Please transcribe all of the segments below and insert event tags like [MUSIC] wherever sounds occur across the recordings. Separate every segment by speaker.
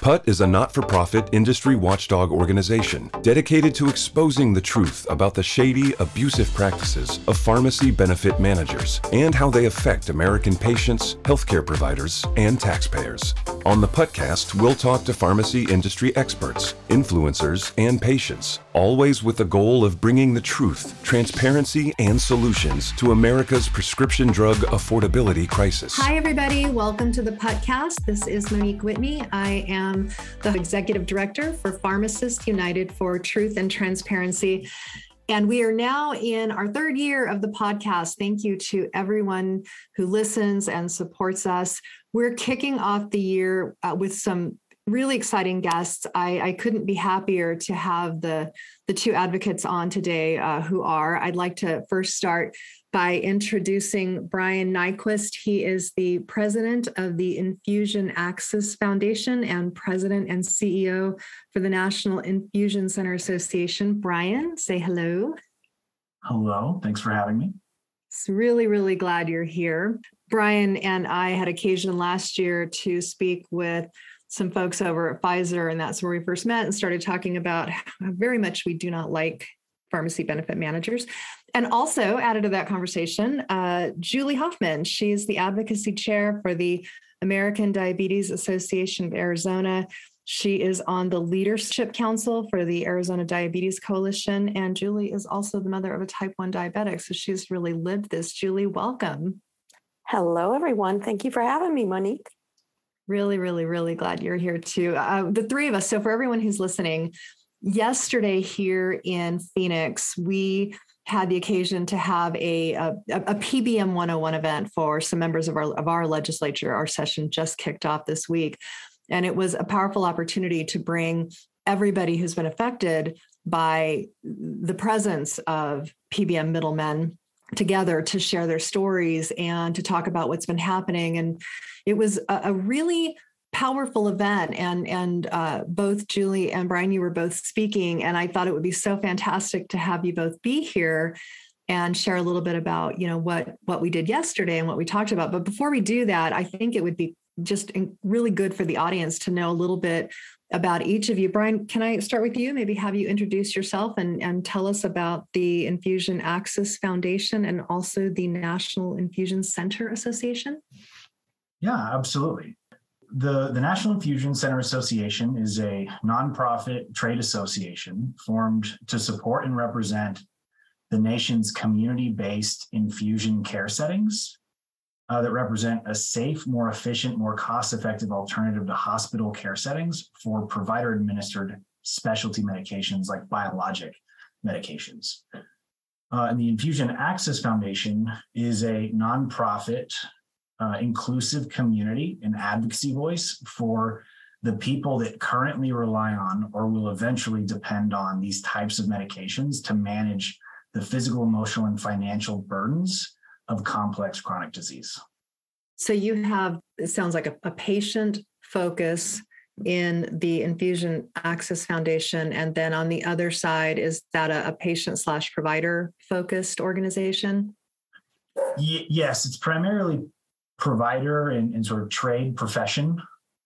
Speaker 1: PUT is a not for profit industry watchdog organization dedicated to exposing the truth about the shady, abusive practices of pharmacy benefit managers and how they affect American patients, healthcare providers, and taxpayers. On the PUTcast, we'll talk to pharmacy industry experts, influencers, and patients, always with the goal of bringing the truth, transparency, and solutions to America's prescription drug affordability crisis.
Speaker 2: Hi, everybody. Welcome to the PUTcast. This is Monique Whitney. I am the Executive Director for Pharmacists United for Truth and Transparency. And we are now in our third year of the podcast. Thank you to everyone who listens and supports us. We're kicking off the year uh, with some really exciting guests. I, I, couldn't be happier to have the, the two advocates on today uh, who are. I'd like to first start by introducing Brian Nyquist. He is the president of the Infusion Access Foundation and president and CEO for the National Infusion Center Association. Brian, say hello.
Speaker 3: Hello, thanks for having me.
Speaker 2: It's really, really glad you're here. Brian and I had occasion last year to speak with some folks over at Pfizer, and that's where we first met and started talking about how very much we do not like pharmacy benefit managers. And also added to that conversation, uh, Julie Hoffman. She's the advocacy chair for the American Diabetes Association of Arizona. She is on the leadership council for the Arizona Diabetes Coalition. And Julie is also the mother of a type 1 diabetic. So she's really lived this. Julie, welcome.
Speaker 4: Hello, everyone. Thank you for having me, Monique.
Speaker 2: Really, really, really glad you're here too. Uh, the three of us. So, for everyone who's listening, yesterday here in Phoenix, we had the occasion to have a, a, a, PBM 101 event for some members of our, of our legislature. Our session just kicked off this week. And it was a powerful opportunity to bring everybody who's been affected by the presence of PBM middlemen together to share their stories and to talk about what's been happening. And it was a, a really powerful event. And and uh, both julie and brian you were both speaking and i thought it would be so fantastic to have you both be here and share a little bit about you know what what we did yesterday and what we talked about. But before we do that i think it would be just really good for the audience to know a little bit about each of you. Brian can i start with you? Maybe have you introduce yourself and and tell us about the infusion access foundation and also the national infusion center association?
Speaker 3: Yeah absolutely the, the National Infusion Center Association is a nonprofit trade association formed to support and represent the nation's community based infusion care settings uh, that represent a safe, more efficient, more cost effective alternative to hospital care settings for provider administered specialty medications like biologic medications. Uh, and the Infusion Access Foundation is a nonprofit uh, inclusive community and advocacy voice for the people that currently rely on or will eventually depend on these types of medications to manage the physical, emotional, and financial burdens of complex chronic disease.
Speaker 2: So you have, it sounds like a, a patient focus in the Infusion Access Foundation. And then on the other side, is that a, a patient slash provider focused organization?
Speaker 3: Y- yes, it's primarily provider and, and sort of trade profession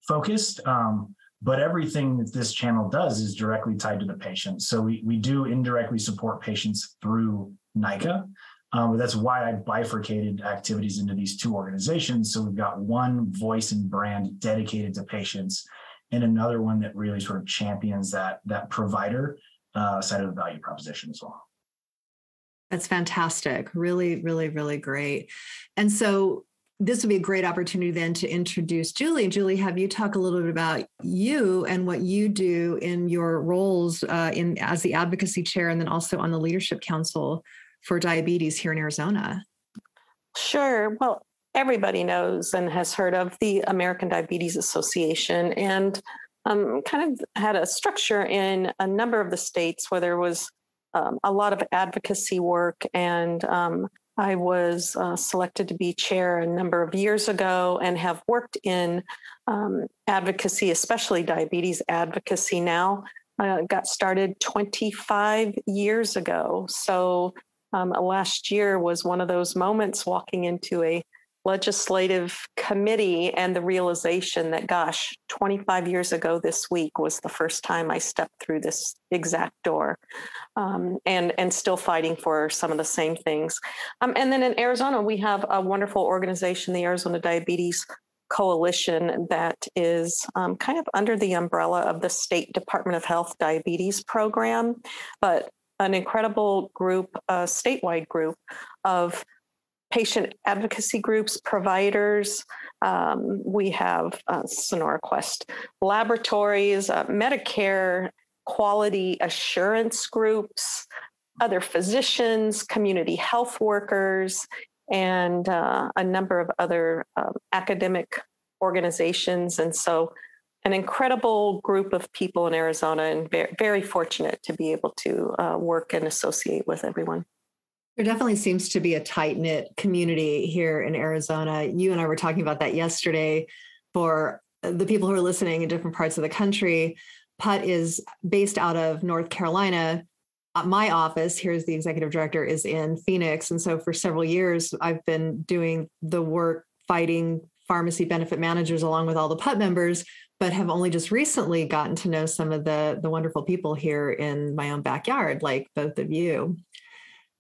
Speaker 3: focused. Um, but everything that this channel does is directly tied to the patient. So we, we do indirectly support patients through NICA. Um, but that's why I bifurcated activities into these two organizations. So we've got one voice and brand dedicated to patients, and another one that really sort of champions that that provider uh, side of the value proposition as well.
Speaker 2: That's fantastic. Really, really, really great. And so this would be a great opportunity then to introduce Julie. Julie, have you talk a little bit about you and what you do in your roles uh, in as the advocacy chair, and then also on the leadership council for diabetes here in Arizona?
Speaker 4: Sure. Well, everybody knows and has heard of the American Diabetes Association, and um, kind of had a structure in a number of the states where there was um, a lot of advocacy work and um, I was uh, selected to be chair a number of years ago and have worked in um, advocacy, especially diabetes advocacy now. Uh, got started 25 years ago. So um, last year was one of those moments walking into a legislative committee and the realization that gosh 25 years ago this week was the first time i stepped through this exact door um, and and still fighting for some of the same things. Um, and then in arizona we have a wonderful organization the arizona diabetes coalition that is um, kind of under the umbrella of the state department of health diabetes program but an incredible group a statewide group of patient advocacy groups, providers. Um, we have uh, Sonora Quest laboratories, uh, Medicare quality assurance groups, other physicians, community health workers, and uh, a number of other um, academic organizations. And so, an incredible group of people in Arizona, and very, very fortunate to be able to uh, work and associate with everyone.
Speaker 2: There definitely seems to be a tight knit community here in Arizona. You and I were talking about that yesterday for the people who are listening in different parts of the country. PUT is based out of North Carolina. Uh, my office, here's the executive director, is in Phoenix. And so for several years, I've been doing the work fighting pharmacy benefit managers along with all the PUT members, but have only just recently gotten to know some of the, the wonderful people here in my own backyard, like both of you.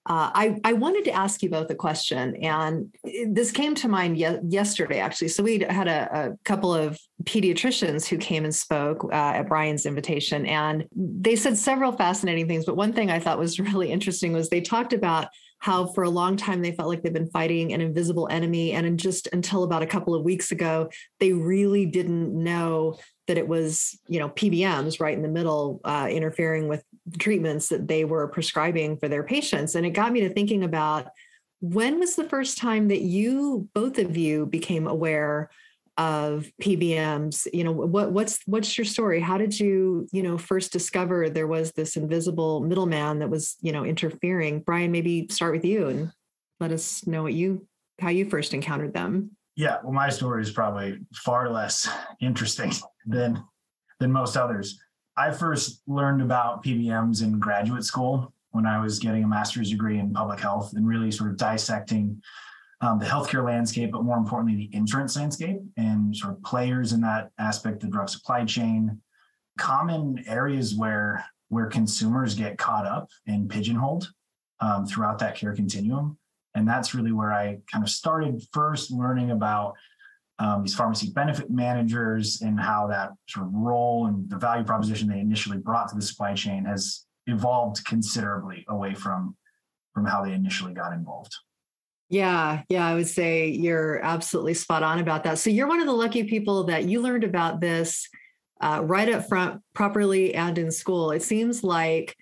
Speaker 2: Uh, I, I wanted to ask you both a question, and this came to mind ye- yesterday, actually. So we had a, a, couple of pediatricians who came and spoke uh, at Brian's invitation, and they said several fascinating things. But one thing I thought was [LAUGHS] really interesting was they talked about how for a long time they felt like they've been fighting an invisible enemy, and just until about a couple of weeks ago, they really didn't know that it was you know PBMs right in the middle uh, interfering with treatments that they were prescribing for their patients, and it got me to thinking about when was the first time that you both of you became aware of PBMs you know what what's what's your story? How did you you know first discover there was this invisible middleman that was you know interfering? Brian maybe start with you and let us know what you how you first encountered them.
Speaker 3: Yeah, well, my story is probably far less interesting than than most others. I first learned about PBMs in graduate school when I was getting a master's degree in public health and really sort of dissecting um, the healthcare landscape, but more importantly, the insurance landscape and sort of players in that aspect, of the drug supply chain, common areas where where consumers get caught up and pigeonholed um, throughout that care continuum. And that's really where I kind of started first learning about um, these pharmacy benefit managers and how that sort of role and the value proposition they initially brought to the supply chain has evolved considerably away from from how they initially got involved.
Speaker 2: Yeah, yeah, I would say you're absolutely spot on about that. So you're one of the lucky people that you learned about this uh, right up front, properly and in school. It seems like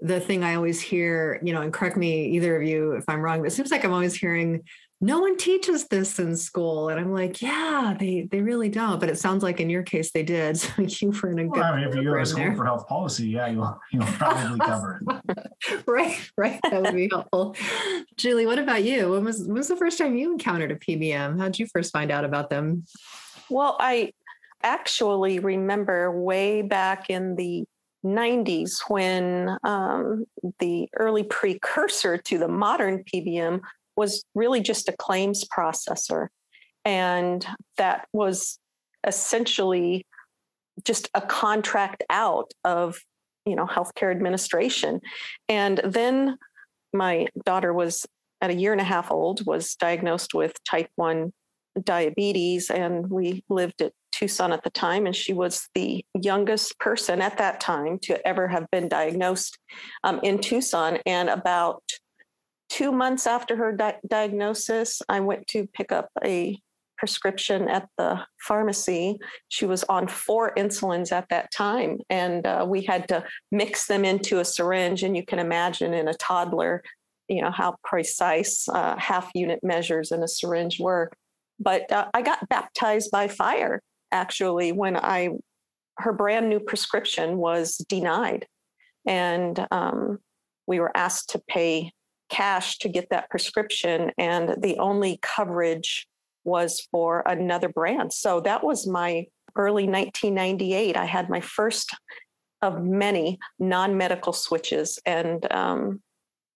Speaker 2: the thing I always hear, you know, and correct me either of you if I'm wrong, but it seems like I'm always hearing no one teaches this in school. And I'm like, yeah, they they really don't. But it sounds like in your case they did. [LAUGHS] So you were in a
Speaker 3: well,
Speaker 2: good
Speaker 3: I mean, if you go to school there. for health policy, yeah, you'll you'll probably cover
Speaker 2: it. [LAUGHS] right, right. That would be helpful. Julie, what about you? When was when was the first time you encountered a PBM? How did you first find out about them?
Speaker 4: Well, I actually remember way back in the 90s when um, the early precursor to the modern PBM was really just a claims processor. And that was essentially just a contract out of you know healthcare administration and then my daughter was at a year and a half old was diagnosed with type 1 diabetes and we lived at Tucson at the time, and she was the youngest person at that time to ever have been diagnosed um, in Tucson. And about two months after her di- diagnosis, I went to pick up a prescription at the pharmacy. She was on four insulins at that time, and uh, we had to mix them into a syringe. And you can imagine in a toddler, you know, how precise uh, half unit measures in a syringe were. But uh, I got baptized by fire actually when I her brand new prescription was denied, and um, we were asked to pay cash to get that prescription, and the only coverage was for another brand. So that was my early 1998. I had my first of many non medical switches, and um,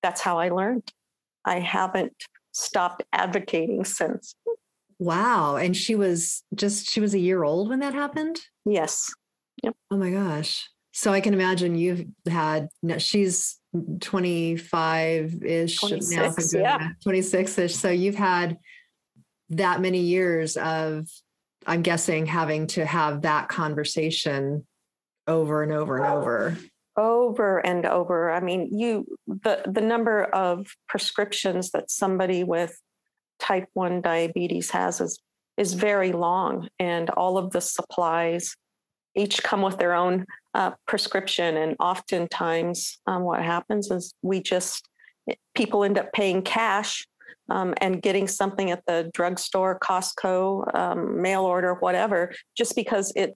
Speaker 4: that's how I learned. I haven't stopped advocating since.
Speaker 2: Wow. And she was just, she was a year old when that happened?
Speaker 4: Yes.
Speaker 2: Yep. Oh my gosh. So I can imagine you've had, she's 25 ish
Speaker 4: now. Yeah.
Speaker 2: 26 ish. So you've had that many years of, I'm guessing, having to have that conversation over and over and over
Speaker 4: over and over i mean you the the number of prescriptions that somebody with type 1 diabetes has is is very long and all of the supplies each come with their own uh, prescription and oftentimes um, what happens is we just people end up paying cash um, and getting something at the drugstore costco um, mail order whatever just because it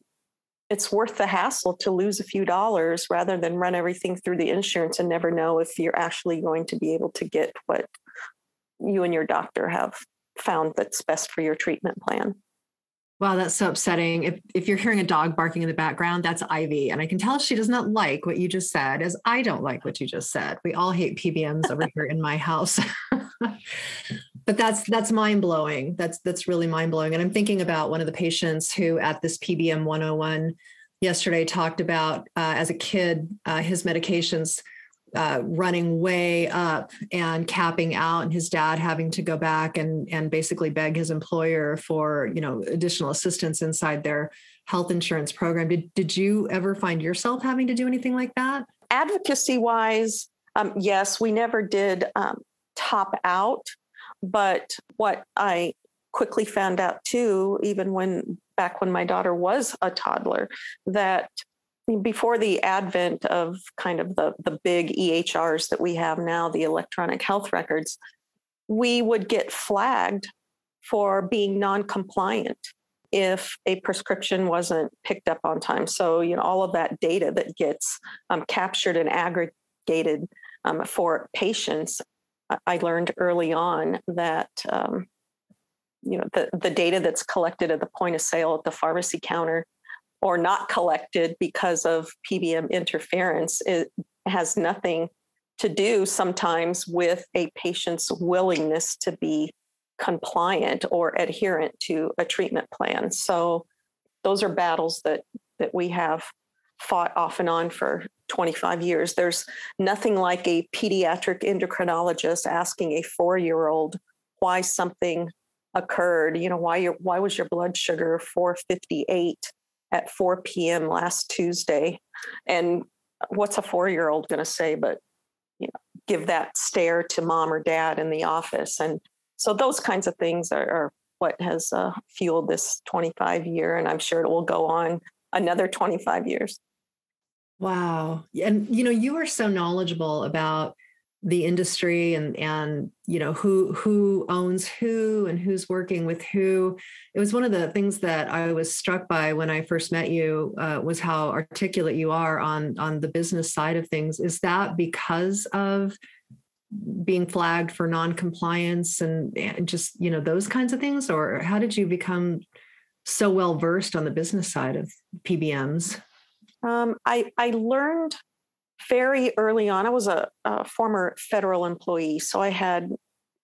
Speaker 4: it's worth the hassle to lose a few dollars rather than run everything through the insurance and never know if you're actually going to be able to get what you and your doctor have found that's best for your treatment plan.
Speaker 2: Wow, that's so upsetting. If if you're hearing a dog barking in the background, that's Ivy, and I can tell she does not like what you just said. As I don't like what you just said. We all hate PBMs over here in my house. [LAUGHS] but that's that's mind blowing. That's that's really mind blowing. And I'm thinking about one of the patients who at this PBM 101 yesterday talked about uh, as a kid uh, his medications uh, running way up and capping out and his dad having to go back and and basically beg his employer for you know additional assistance inside their health insurance program. Did did you ever find yourself having to do anything like that?
Speaker 4: Advocacy wise um, yes we never did um, top out. But what i quickly found out too even when back when my daughter was a toddler that before the advent of kind of the, the big EHRs that we have now, the electronic health records, we would get flagged for being non-compliant if a prescription wasn't picked up on time. So, you know, all of that data that gets um, captured and aggregated um, for patients, I learned early on that, um, you know, the, the data that's collected at the point of sale at the pharmacy counter or not collected because of PBM interference it has nothing to do sometimes with a patient's willingness to be compliant or adherent to a treatment plan. So those are battles that that we have fought off and on for 25 years. There's nothing like a pediatric endocrinologist asking a 4-year-old why something occurred, you know, why your why was your blood sugar 458 at 4 p.m. last Tuesday. And what's a four year old going to say but you know give that stare to mom or dad in the office and so those kinds of things are, are what has uh, fueled this 25 year and i'm sure it will go on another 25 years
Speaker 2: wow and you know you are so knowledgeable about the industry and and you know who who owns who and who's working with who. It was one of the things that i was struck by when i first met you uh, was how articulate you are on on the business side of things. Is that because of being flagged for non-compliance and, and just you know those kinds of things? Or how did you become so well versed on the business side of pbms
Speaker 4: um, I, I learned very early on, I was a, a former federal employee, so I had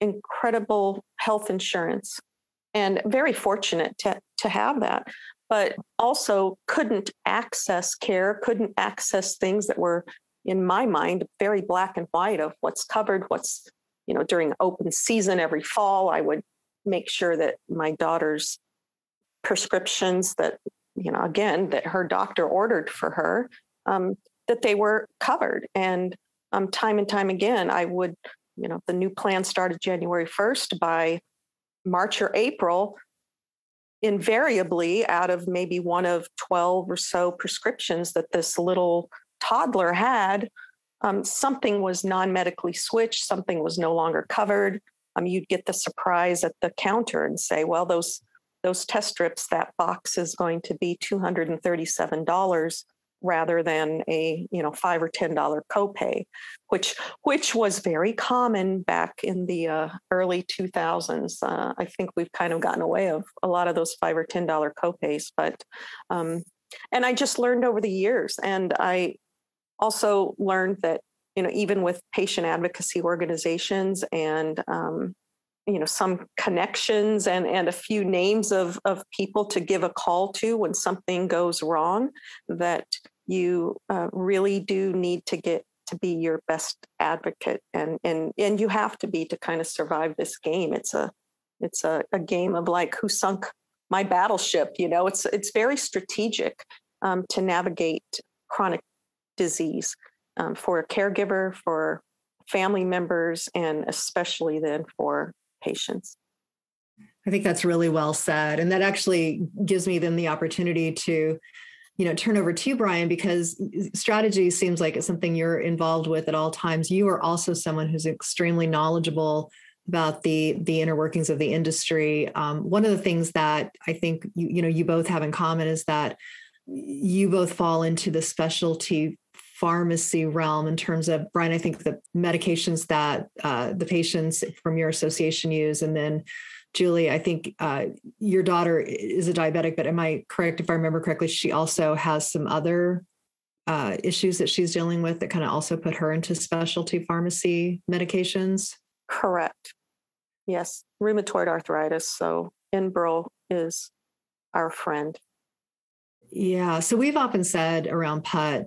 Speaker 4: incredible health insurance and very fortunate to, to have that, but also couldn't access care, couldn't access things that were, in my mind, very black and white of what's covered, what's, you know, during open season every fall, I would make sure that my daughter's prescriptions that, you know, again, that her doctor ordered for her um, that they were covered. And um, time and time again, I would, you know, the new plan started January 1st. By March or April, invariably, out of maybe one of 12 or so prescriptions that this little toddler had, um, something was non medically switched, something was no longer covered. Um, you'd get the surprise at the counter and say, well, those those test strips, that box is going to be $237 rather than a you know five or ten dollar copay, which which was very common back in the uh, early 2000s. Uh, I think we've kind of gotten away of a lot of those five or ten dollar copays, but um, and I just learned over the years, and I also learned that you know even with patient advocacy organizations and um, you know some connections and and a few names of of people to give a call to when something goes wrong that you uh, really do need to get to be your best advocate and and and you have to be to kind of survive this game. It's a it's a, a game of like who sunk my battleship you know? It's it's very strategic um, to navigate chronic disease um, for a caregiver for family members and especially then for patients.
Speaker 2: I think that's really well said and that actually gives me then the opportunity to you know turn over to brian because strategy seems like it's something you're involved with at all times. You are also someone who's extremely knowledgeable about the the inner workings of the industry. Um, one of the things that i think you, you know you both have in common is that you both fall into the specialty pharmacy realm in terms of brian i think the medications that uh, the patients from your association use and then Julie, I think uh, your daughter is a diabetic, but am I correct if I remember correctly? She also has some other uh, issues that she's dealing with that kind of also put her into specialty pharmacy medications.
Speaker 4: Correct. Yes, rheumatoid arthritis. So Enbrel is our friend.
Speaker 2: Yeah. So we've often said around PUT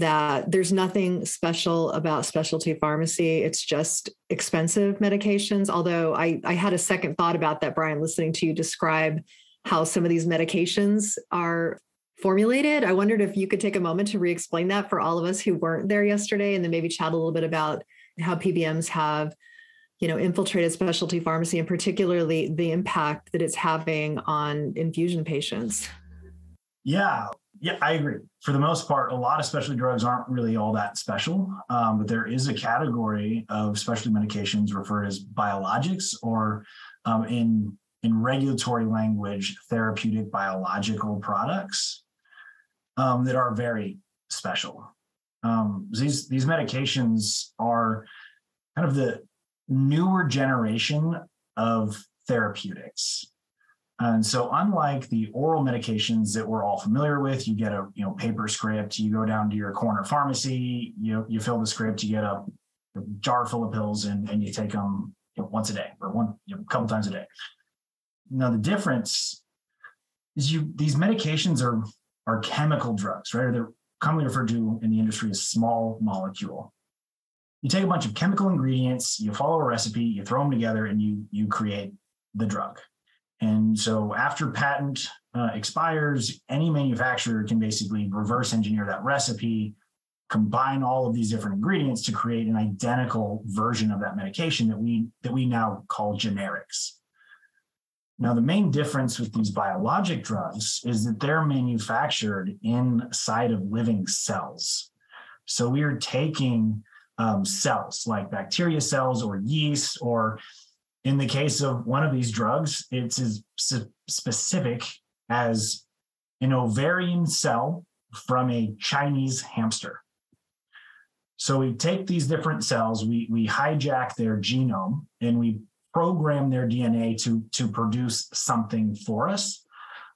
Speaker 2: that there's nothing special about specialty pharmacy. It's just expensive medications. Although I, I had a second thought about that, Brian, listening to you describe how some of these medications are formulated. I wondered if you could take a moment to re explain that for all of us who weren't there yesterday and then maybe chat a little bit about how PBMs have you know infiltrated specialty pharmacy and particularly the impact that it's having on infusion patients
Speaker 3: yeah yeah, I agree. For the most part, a lot of specialty drugs aren't really all that special, um, but there is a category of specialty medications referred as biologics, or um, in in regulatory language, therapeutic biological products um, that are very special. Um, these these medications are kind of the newer generation of therapeutics. And so, unlike the oral medications that we're all familiar with, you get a you know paper script. You go down to your corner pharmacy. You you fill the script. You get a, jar full of pills, and and you take them you know, once a day or one you know, couple times a day. Now, the difference is you these medications are are chemical drugs, right? They're commonly referred to in the industry as small molecule. You take a bunch of chemical ingredients, you follow a recipe, you throw them together, and you you create the drug. And so after patent uh, expires, any manufacturer can basically reverse engineer that recipe, combine all of these different ingredients to create an identical version of that medication that we that we now call generics. Now, the main difference with these biologic drugs is that they're manufactured inside of living cells. So we are taking um, cells like bacteria cells or yeast or in the case of one of these drugs, it's as specific as an ovarian cell from a Chinese hamster. So we take these different cells, we, we hijack their genome, and we program their DNA to, to produce something for us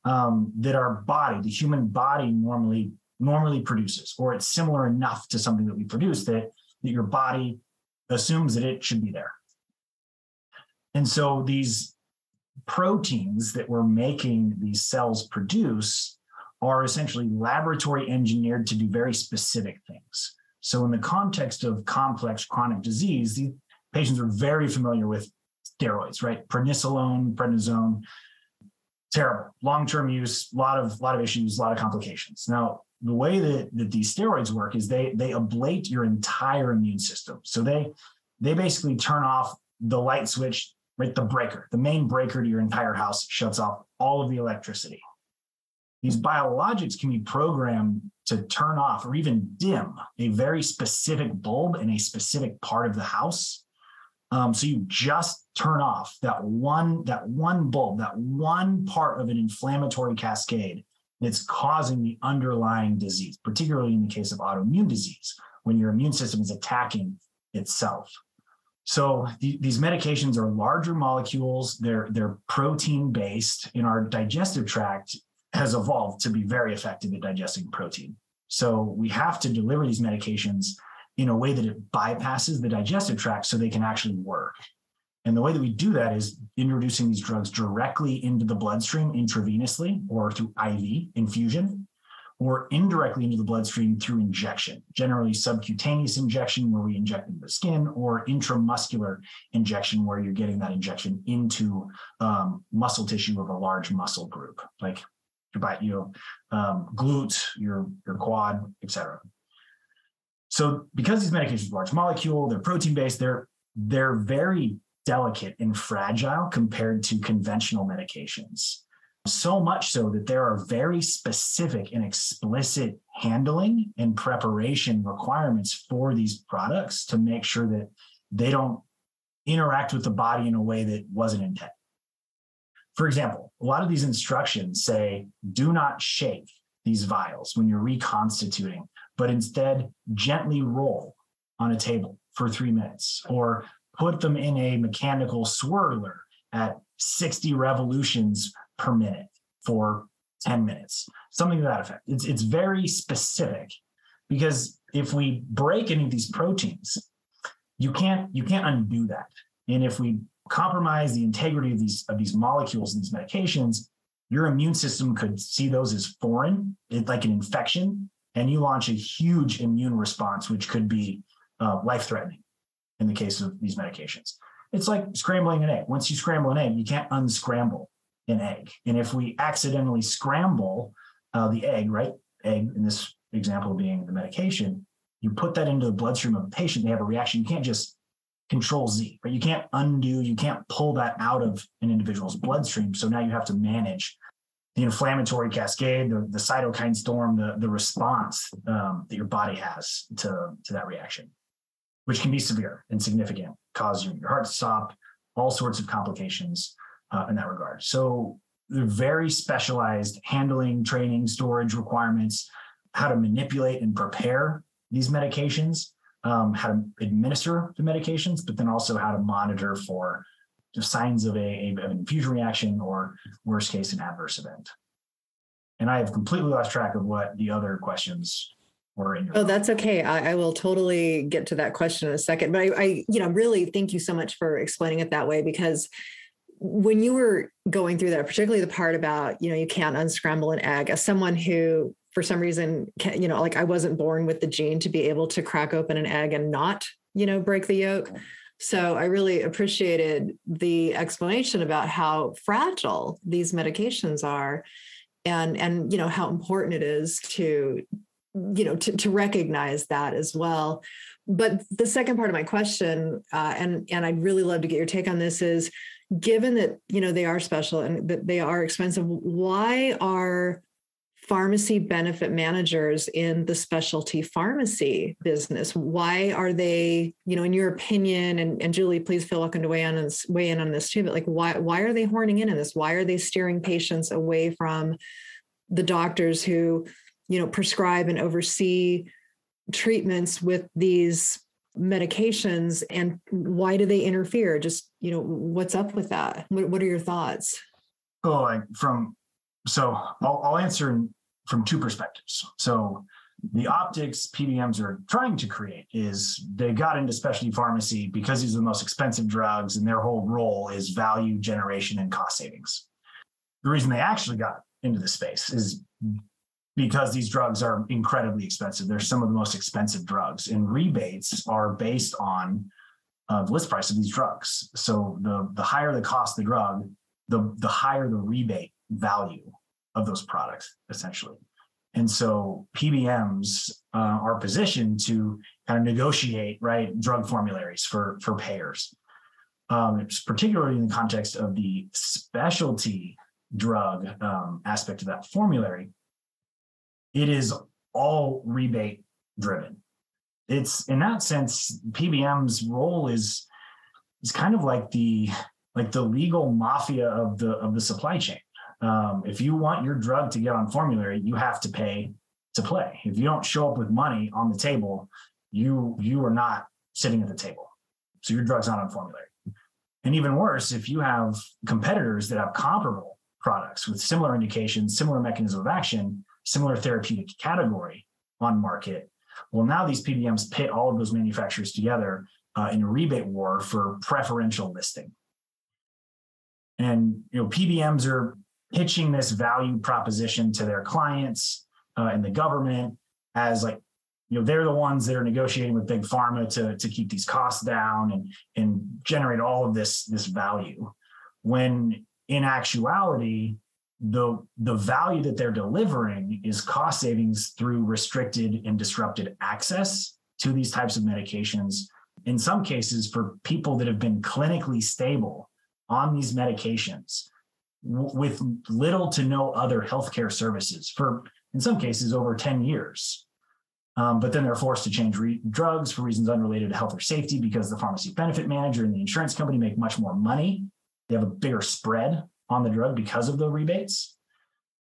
Speaker 3: um, that our body, the human body, normally normally produces, or it's similar enough to something that we produce that, that your body assumes that it should be there. And so these proteins that we're making these cells produce are essentially laboratory engineered to do very specific things. So in the context of complex chronic disease, the patients are very familiar with steroids, right? Prednisolone, prednisone, terrible. Long-term use, a lot of lot of issues, a lot of complications. Now, the way that, that these steroids work is they they ablate your entire immune system. So they they basically turn off the light switch right? The breaker, the main breaker to your entire house shuts off all of the electricity. These biologics can be programmed to turn off or even dim a very specific bulb in a specific part of the house. Um, so you just turn off that one that one bulb, that one part of an inflammatory cascade that's causing the underlying disease, particularly in the case of autoimmune disease, when your immune system is attacking itself. So th- these medications are larger molecules. They're they're protein based. In our digestive tract has evolved to be very effective at digesting protein. So we have to deliver these medications in a way that it bypasses the digestive tract so they can actually work. And the way that we do that is introducing these drugs directly into the bloodstream intravenously or through IV infusion or indirectly into the bloodstream through injection, generally subcutaneous injection where we inject into the skin or intramuscular injection where you're getting that injection into um, muscle tissue of a large muscle group, like your, you know, um, glutes, your, your quad, etc. So because these medications are large molecule, they're protein based, they're they're very delicate and fragile compared to conventional medications. So much so that there are very specific and explicit handling and preparation requirements for these products to make sure that they don't interact with the body in a way that wasn't intended. For example, a lot of these instructions say do not shake these vials when you're reconstituting, but instead gently roll on a table for three minutes or put them in a mechanical swirler at 60 revolutions per minute for 10 minutes, something to that effect. It's, it's very specific because if we break any of these proteins, you can't you can't undo that. And if we compromise the integrity of these of these molecules and these medications, your immune system could see those as foreign, like an infection, and you launch a huge immune response, which could be uh, life threatening in the case of these medications. It's like scrambling an egg. Once you scramble an egg, you can't unscramble an egg. And if we accidentally scramble uh, the egg, right? Egg in this example being the medication, you put that into the bloodstream of a patient, they have a reaction. You can't just control Z, but you can't undo, you can't pull that out of an individual's bloodstream. So now you have to manage the inflammatory cascade, the, the cytokine storm, the, the response um, that your body has to, to that reaction which can be severe and significant, cause your heart to stop, all sorts of complications uh, in that regard. So they're very specialized handling, training, storage requirements, how to manipulate and prepare these medications, um, how to administer the medications, but then also how to monitor for the signs of a, a of an infusion reaction or worst case an adverse event. And I have completely lost track of what the other questions were in your
Speaker 2: oh that's okay I, I, will totally get to that question in a second but I, I you know really thank you so much for explaining it that way because when you were going through that particularly the part about you know you can't unscramble an egg as someone who for some reason can, you know like i wasn't born with the gene to be able to crack open an egg and not you know break the yolk. So i really appreciated the explanation about how fragile these medications are and and you know how important it is to you know to, to recognize that as well. But the second part of my question uh, and and i'd really love to get your take on this is given that you know they are special and that they are expensive why are pharmacy benefit managers in the specialty pharmacy business? Why are they you know in your opinion and, and julie please feel welcome to weigh in on this weigh in on this too but like why why are they horning in on this? Why are they steering patients away from the doctors who you know prescribe and oversee treatments with these medications and why do they interfere? Just you know what's up with that? What, what are your thoughts?
Speaker 3: Oh like from so I'll, I'll answer from two perspectives. So the optics PBMs are trying to create is they got into specialty pharmacy because these are the most expensive drugs and their whole role is value generation and cost savings. The reason they actually got into the space is because these drugs are incredibly expensive. They're some of the most expensive drugs, and rebates are based on uh, the list price of these drugs. So the the higher the cost of the drug, the the higher the rebate value of those products, essentially. And so PBMs uh, are positioned to kind of negotiate right drug formularies for for payers. Um, particularly in the context of the specialty drug um, aspect of that formulary it is all rebate driven. It's in that sense, PBM's role is is kind of like the like the legal mafia of the of the supply chain. Um, if you want your drug to get on formulary, you have to pay to play. If you don't show up with money on the table, you you are not sitting at the table. So your drug's not on formulary. And even worse, if you have competitors that have comparable products with similar indications, similar mechanism of action, similar therapeutic category on market, well, now these PBMs pit all of those manufacturers together uh, in a rebate war for preferential listing. And you know, PBMs are pitching this value proposition to their clients uh, and the government as like, you know, they're the ones that are negotiating with big pharma to, to keep these costs down and, and generate all of this, this value. When in actuality, the, the value that they're delivering is cost savings through restricted and disrupted access to these types of medications. In some cases, for people that have been clinically stable on these medications w- with little to no other healthcare services for, in some cases, over 10 years. Um, but then they're forced to change re- drugs for reasons unrelated to health or safety because the pharmacy benefit manager and the insurance company make much more money. They have a bigger spread on the drug because of the rebates.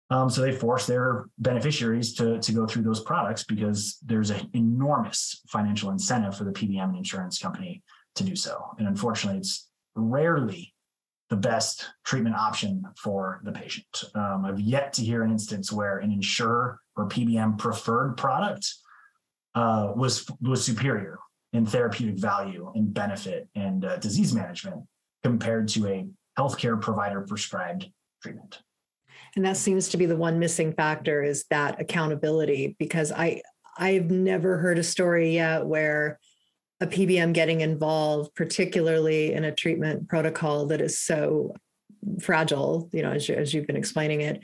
Speaker 3: Um, so they force their beneficiaries to, to go through those products because there's an enormous financial incentive for the PBM and insurance company to do so. And unfortunately, it's rarely the best treatment option for the patient. Um, I've yet to hear an instance where an insurer or PBM preferred product uh, was was superior in therapeutic value and benefit and uh, disease management compared to a healthcare provider prescribed treatment.
Speaker 2: And that seems to be the one missing factor is that accountability because I I've never heard a story yet where a PBM getting involved, particularly in a treatment protocol that is so fragile, you know, as, you, as you've been explaining it.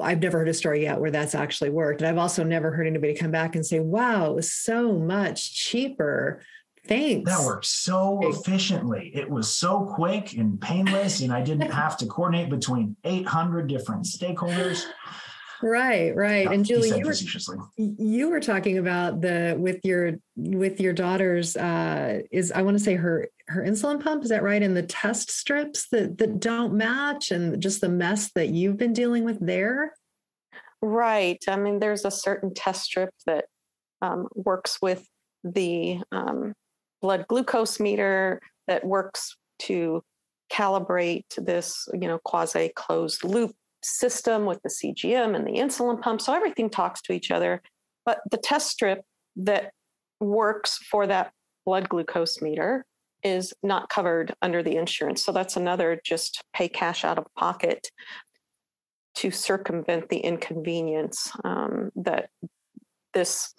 Speaker 2: I've never heard a story yet where that's actually worked. And I've also never heard anybody come back and say, wow, it was so much cheaper. Thanks.
Speaker 3: That worked so efficiently. It was so quick and painless, and I didn't [LAUGHS] have to coordinate between 800 different stakeholders.
Speaker 2: Right, right.
Speaker 3: Yeah,
Speaker 2: and Julie, you were, you were talking about the with your with your daughter's uh is I want to say her her insulin pump, is that right? And the test strips that that don't match and just the mess that you've been dealing with there.
Speaker 4: Right. I mean, there's a certain test strip that um, works with the um, blood glucose meter that works to calibrate this, you know, quasi closed loop system with the CGM and the insulin pump. So everything talks to each other. But the test strip that works for that blood glucose meter is not covered under the insurance. So that's another just pay cash out of pocket to circumvent the inconvenience um, that this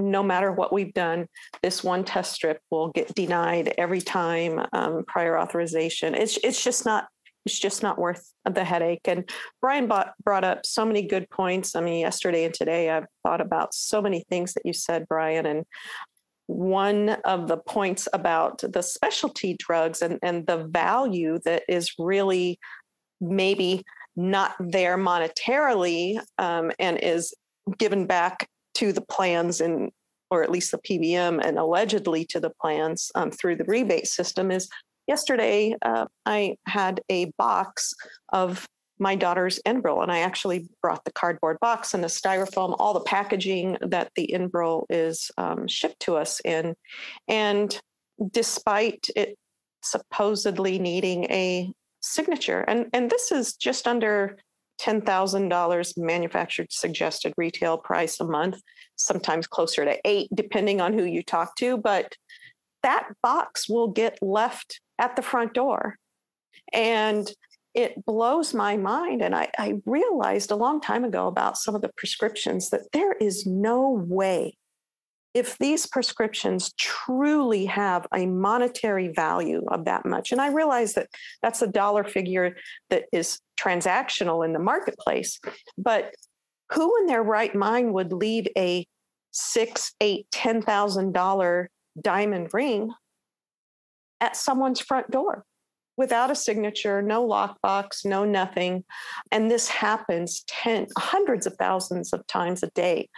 Speaker 4: no matter what we've done this one test strip will get denied every time um, prior authorization. It's it's just not it's just not worth the headache. And brian bought, brought up so many good points. I mean yesterday and today i've thought about so many things that you said brian and one of the points about the specialty drugs and, and the value that is really maybe not there monetarily um, and is given back to the plans and or at least the PBM and allegedly to the plans um, through the rebate system is yesterday uh, I had a box of my daughter's Enbrel, and I actually brought the cardboard box and the styrofoam, all the packaging that the Enbrel is um, shipped to us in. And despite it supposedly needing a signature, and, and this is just under $10,000 manufactured suggested retail price a month, sometimes closer to eight, depending on who you talk to. But that box will get left at the front door. And it blows my mind. And I, I, realized a long time ago about some of the prescriptions that there is no way, if these prescriptions truly have a monetary value of that much, and I realize that that's a dollar figure that is transactional in the marketplace, but who in their right mind would leave a six, eight, ten thousand dollar diamond ring at someone's front door? without a signature, no lockbox, no nothing. And this happens 10, hundreds of thousands of times a day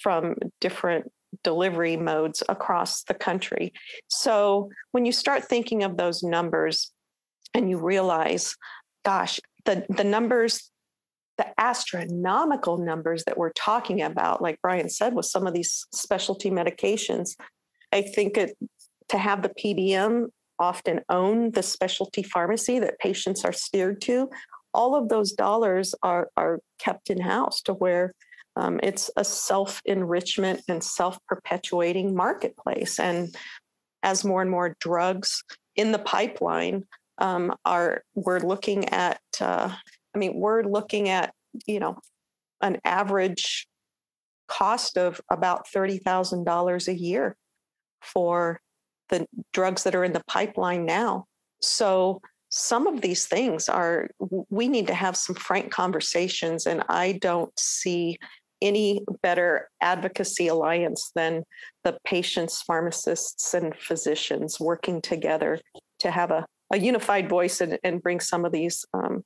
Speaker 4: from different delivery modes across the country. So when you start thinking of those numbers and you realize, gosh, the the numbers the astronomical numbers that we're talking about like brian said with some of these specialty medications i think it to have the pbm often own the specialty pharmacy that patients are steered to all of those dollars are are kept in house to where um, it's a self enrichment and self perpetuating marketplace. And as more and more drugs in the pipeline um, are we're looking at uh, i mean we're looking at you know an average cost of about $30000 a year for the drugs that are in the pipeline now. So some of these things are we need to have some frank conversations and i don't see any better advocacy alliance than the patients pharmacists and physicians working together to have a a unified voice and, and bring some of these um,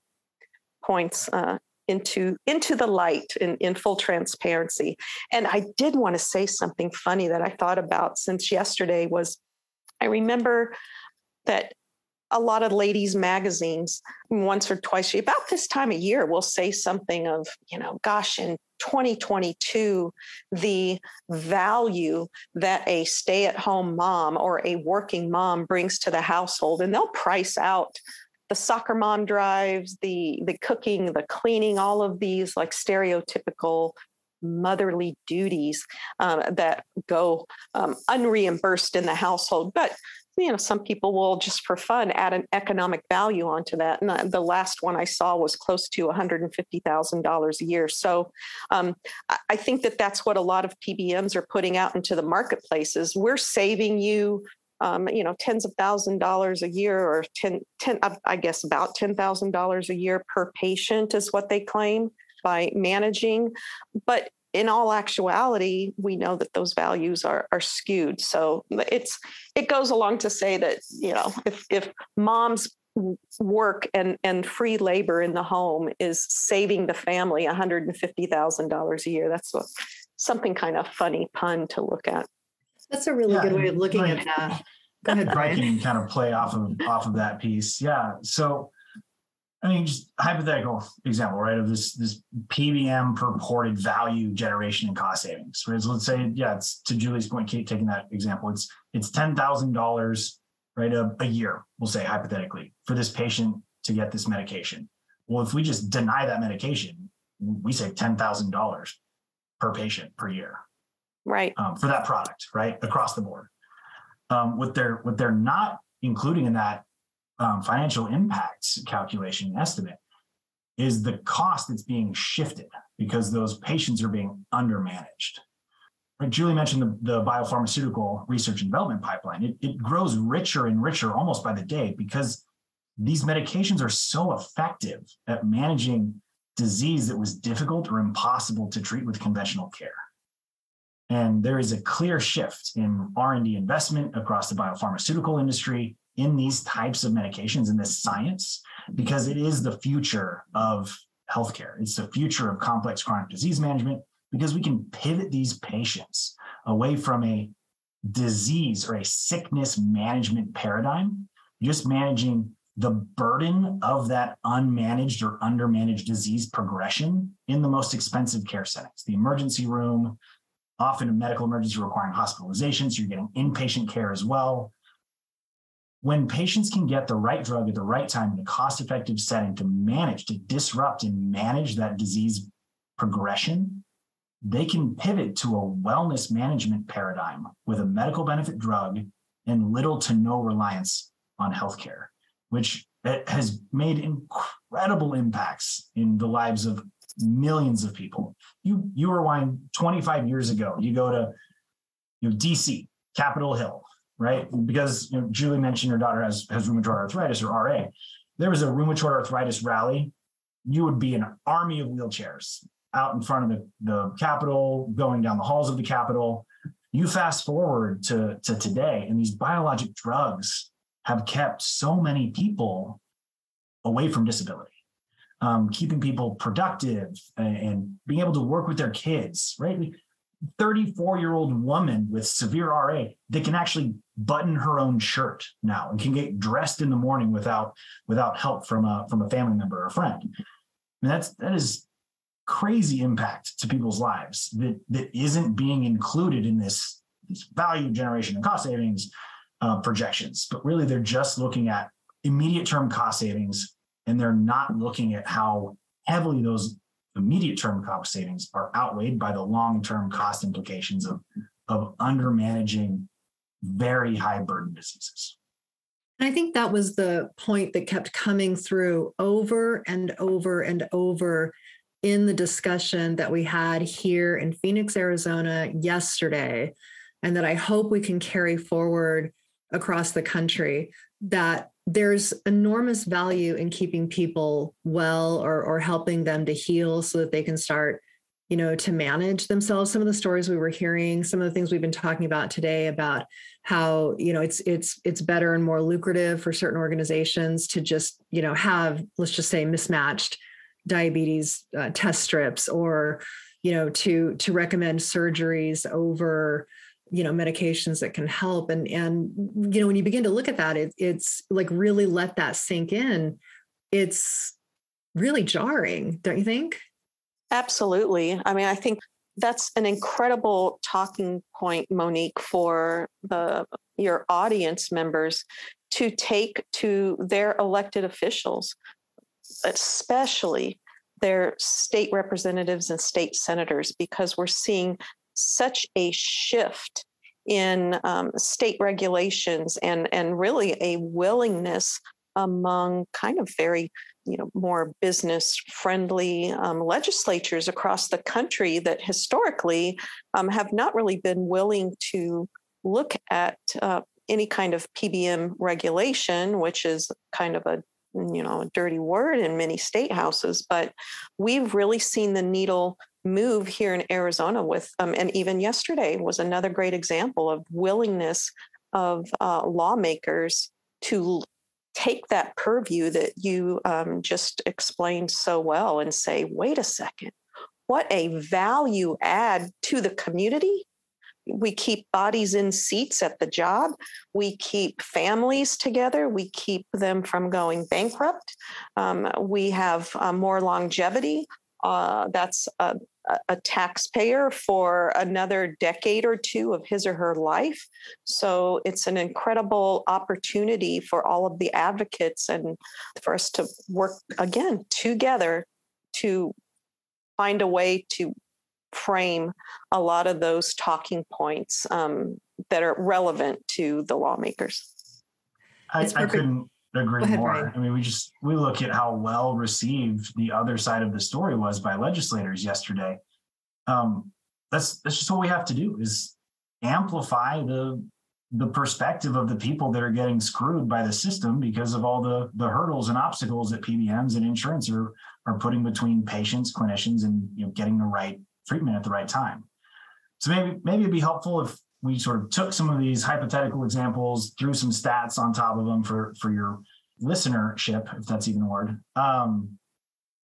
Speaker 4: points uh, into into the light in, in full transparency. And I did want to say something funny that I thought about since yesterday was I remember that a lot of ladies magazines once or twice about this time of year will say something of you know gosh in 2022 the value that a stay-at-home mom or a working mom brings to the household and they'll price out the soccer mom drives the the cooking the cleaning all of these like stereotypical motherly duties um, that go um, unreimbursed in the household. But you know some people will just for fun add an economic value onto that. And the last one i saw was close to $150000 a year. So um, i think that that's what a lot of pbms are putting out into the marketplaces. We're saving you um, you know tens of thousand dollars a year or 10, 10 i guess about $10000 a year per patient is what they claim by managing. But in all actuality, we know that those values are are skewed. So it's it goes along to say that you know if if moms work and and free labor in the home is saving the family one hundred and fifty thousand dollars a year. That's a, something kind of funny pun to look at.
Speaker 2: That's a really yeah, good way of looking like, at that. Go ahead,
Speaker 3: Brian. I can kind of play off of off of that piece. Yeah. So I mean, just hypothetical example, right? Of this this PBM purported value generation and cost savings. Right? So let's say, yeah, it's to Julie's point, Kate taking that example. It's it's ten thousand dollars, right, a, a year. We'll say hypothetically for this patient to get this medication. Well, if we just deny that medication, we save ten thousand dollars per patient per year,
Speaker 4: right?
Speaker 3: Um, for that product, right, across the board. Um, what they're what they're not including in that um, financial impacts calculation estimate is the cost that's being shifted because those patients are being undermanaged. Julie mentioned the, the biopharmaceutical research and development pipeline. It, it grows richer and richer almost by the day because these medications are so effective at managing disease that was difficult or impossible to treat with conventional care. And there is a clear shift in R&D investment across the biopharmaceutical industry in these types of medications in this science because it is the future of healthcare. It's the future of complex chronic disease management because we can pivot these patients away from a disease or a sickness management paradigm, just managing the burden of that unmanaged or undermanaged disease progression in the most expensive care settings, the emergency room, often a medical emergency requiring hospitalization. So you're getting inpatient care as well when patients can get the right drug at the right time in a cost effective setting to manage, to disrupt and manage that disease progression, they can pivot to a wellness management paradigm with a medical benefit drug and little to no reliance on healthcare, which eh, has made incredible impacts in the lives of millions of people. You you rewind 25 years ago, you go to you know, DC, Capitol Hill, right? Because you know, Julie mentioned your daughter has has rheumatoid arthritis or RA. There was a rheumatoid arthritis rally. You would be an army of wheelchairs out in front of the, the Capitol, going down the halls of the Capitol. You fast forward to, to today, and these biologic drugs have kept so many people away from disability, um, keeping people productive and, and, being able to work with their kids, right? 34 year old woman with severe RA that can actually button her own shirt now and can get dressed in the morning without without help from a from a family member or a friend. Mean, that's that is crazy impact to people's lives that that isn't being included in this, this value generation and cost savings uh, projections. But really, they're just looking at immediate term cost savings, and they're not looking at how heavily those immediate term cost savings are outweighed by the long term cost implications of of under managing very high burden diseases.
Speaker 2: I think that was the point that kept coming through over and over and over in the discussion that we had here in Phoenix, Arizona yesterday, and that I hope we can carry forward across the country that there's enormous value in keeping people well or, or helping them to heal so that they can start you know to manage themselves. Some of the stories we were hearing some of the things we've been talking about today about how you know it's it's it's better and more lucrative for certain organizations to just you know have let's just say mismatched diabetes uh, test strips or you know to to recommend surgeries over you know medications that can help. And and you know when you begin to look at that it, it's like really let that sink in. It's really jarring don't you think?
Speaker 4: Absolutely. I mean i think that's an incredible talking point monique for the your audience members to take to their elected officials especially their state representatives and state senators because we're seeing such a shift in um, state regulations and and really a willingness among kind of very you know more business friendly um, legislatures across the country that historically um, have not really been willing to look at uh, any kind of PBM regulation, which is kind of a you know a dirty word in many state houses, but we've really seen the needle move here in Arizona with, um, and even yesterday was another great example of willingness of uh, lawmakers to take that purview that you um, just explained so well and say, wait a second, what a value add to the community. We keep bodies in seats at the job. We keep families together. We keep them from going bankrupt. Um, we have uh, more longevity. Uh, that's a, a, taxpayer for another decade or two of his or her life. So it's an incredible opportunity for all of the advocates and for us to work again together to find a way to frame a lot of those talking points um, that are relevant to the lawmakers.
Speaker 3: I, I couldn't agree ahead, more. I mean, we just we look at how well received the other side of the story was by legislators yesterday. Um, that's that's just what we have to do is amplify the the perspective of the people that are getting screwed by the system because of all the the hurdles and obstacles that PBMs and insurance are are putting between patients, clinicians, and you know getting the right treatment at the right time. So maybe maybe it'd be helpful if we sort of took some of these hypothetical examples, threw some stats on top of them for for your listenership, if that's even a word, um,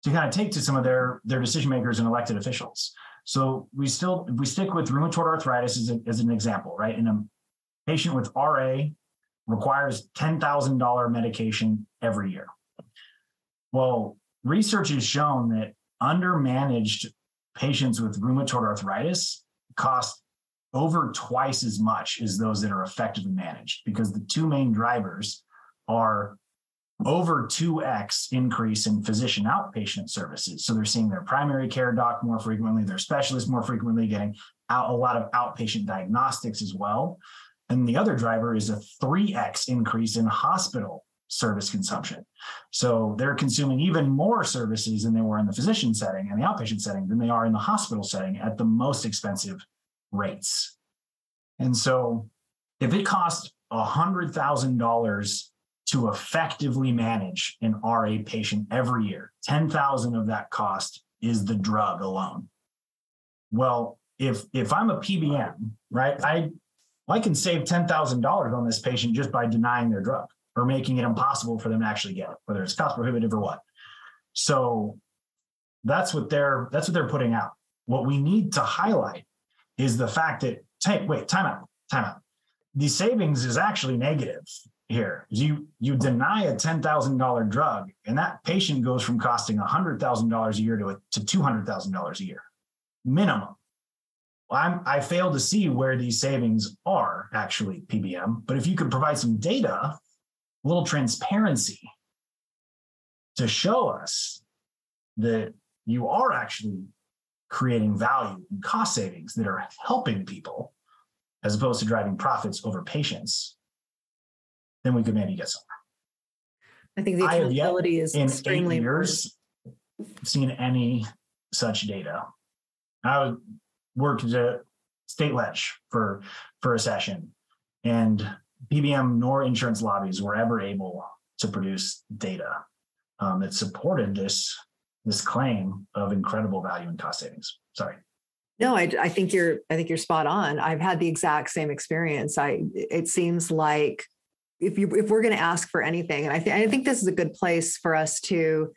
Speaker 3: to kind of take to some of their their decision makers and elected officials. So we still we stick with rheumatoid arthritis as, a, as an example, right? And a patient with RA requires ten thousand dollar medication every year. Well, research has shown that undermanaged patients with rheumatoid arthritis cost over twice as much as those that are effectively managed because the two main drivers are over 2x increase in physician outpatient services. So they're seeing their primary care doc more frequently, their specialist more frequently, getting out a lot of outpatient diagnostics as well. And the other driver is a 3x increase in hospital service consumption. So they're consuming even more services than they were in the physician setting and the outpatient setting than they are in the hospital setting at the most expensive rates. And so if it costs $100,000 to effectively manage an RA patient every year, 10,000 of that cost is the drug alone. Well, if if I'm a PBM, right, I I can save $10,000 on this patient just by denying their drug or making it impossible for them to actually get it, whether it's cost prohibitive or what. So that's what they're that's what they're putting out. What we need to highlight is the fact that, wait, time out, time out. The savings is actually negative here. You you deny a ten thousand dollar drug, and that patient goes from costing hundred thousand dollars a year to to two hundred thousand dollars a year, minimum. I'm, I fail to see where these savings are actually PBM. But if you could provide some data, a little transparency to show us that you are actually creating value and cost savings that are helping people as opposed to driving profits over patients, then we could maybe get somewhere.
Speaker 2: I think the accountability is
Speaker 3: in
Speaker 2: extremely
Speaker 3: eight years seen any such data. I worked at state ledge for for a session, and PBM nor insurance lobbies were ever able to produce data um, that supported this this claim of incredible value and cost savings. Sorry.
Speaker 2: No, I, I think you're I think you're spot on. I've had the exact same experience. I it seems like if you if we're going to ask for anything, and I think I think this is a good place for us to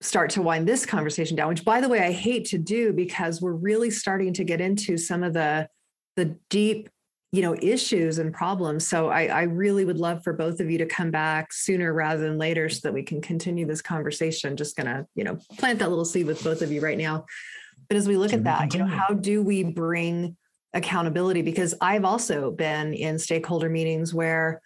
Speaker 2: start to wind this conversation down. Which, by the way, I hate to do because we're really starting to get into some of the the deep you know issues and problems. So I, I really would love for both of you to come back sooner rather than later so that we can continue this conversation. Just gonna you know plant that little seed with both of you right now. But as we look at that you know how do we bring accountability? Because i've also been in stakeholder meetings where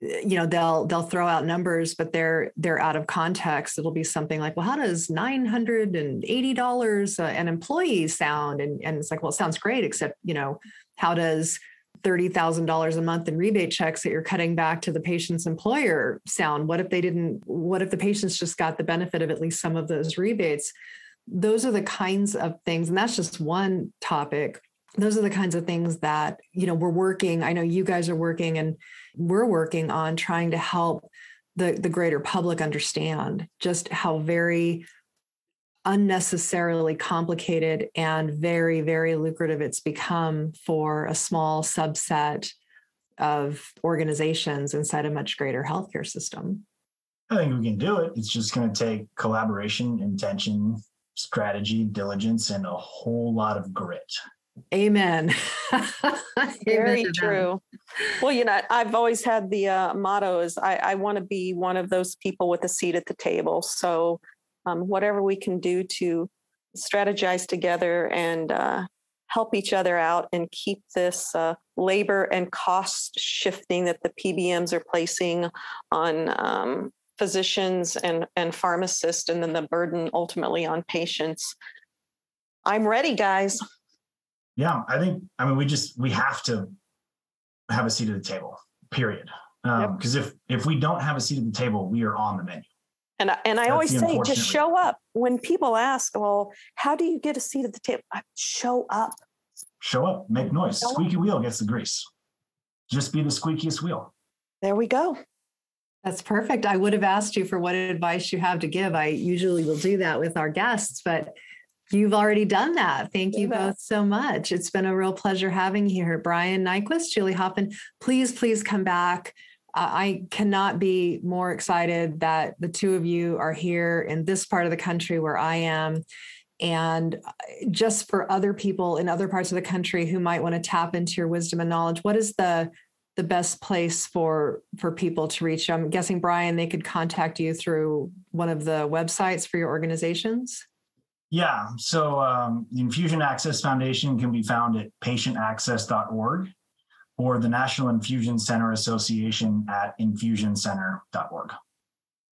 Speaker 2: you know they'll they'll throw out numbers but they're they're out of context. It'll be something like well how does $980 an employee sound? And and it's like well it sounds great except you know how does $30,000 a month in rebate checks that you're cutting back to the patient's employer sound? What if they didn't? What if the patients just got the benefit of at least some of those rebates? Those are the kinds of things, and that's just one topic. Those are the kinds of things that, you know, we're working. I know you guys are working and we're working on trying to help the, the greater public understand just how very unnecessarily complicated and very, very lucrative it's become for a small subset of organizations inside a much greater healthcare system.
Speaker 3: I think we can do it. It's just going to take collaboration, intention, strategy, diligence, and a whole lot of grit.
Speaker 2: Amen. [LAUGHS]
Speaker 4: Very Amen true. Well, you know, I've always had the uh, motto is I, I want to be one of those people with a seat at the table. So um, whatever we can do to strategize together and uh, help each other out and keep this uh, labor and cost shifting that the PBMs are placing on um, physicians and, and pharmacists, and then the burden ultimately on patients. I'm ready, guys.
Speaker 3: Yeah, I think, I mean, we just, we have to have a seat at the table, period. Because um, yep. if if we don't have a seat at the table, we are on the menu.
Speaker 4: And I, and I always say, just show up. When people ask, well, how do you get a seat at the table? Show up.
Speaker 3: Show up, make noise. Show Squeaky up. wheel gets the grease. Just be the squeakiest wheel.
Speaker 4: There we go.
Speaker 2: That's perfect. I would have asked you for what advice you have to give. I usually will do that with our guests, but you've already done that. Thank you both so much. It's been a real pleasure having you here. Brian Nyquist, Julie Hoffman, please, please come back I cannot be more excited that the two of you are here in this part of the country where I am. And uh, just for other people in other parts of the country who might want to tap into your wisdom and knowledge, what is the the best place for for people to reach? I'm guessing Brian, they could contact you through one of the websites for your organizations.
Speaker 3: Yeah. So um, the Infusion Access Foundation can be found at patientaccess.org or the National Infusion Center Association at infusioncenter.org.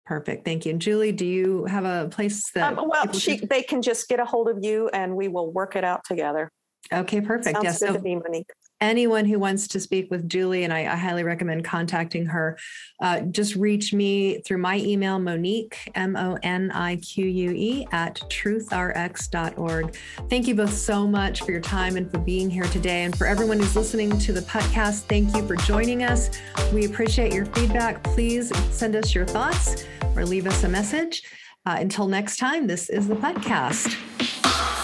Speaker 2: Perfect. Thank you. And Julie, do you have a place that?
Speaker 4: Um, well, she, can... they can just get a hold of you and we will work it out together.
Speaker 2: Okay, perfect.
Speaker 4: Sounds
Speaker 2: yes.
Speaker 4: Good so, to me, Monique
Speaker 2: anyone who wants to speak with Julie, and I, I highly recommend contacting her, uh, just reach me through my email, Monique, M O N I Q U E, at truthrx.org. Thank you both so much for your time and for being here today. And for everyone who's listening to the podcast, thank you for joining us. We appreciate your feedback. Please send us your thoughts or leave us a message. Uh, until next time, this is the podcast.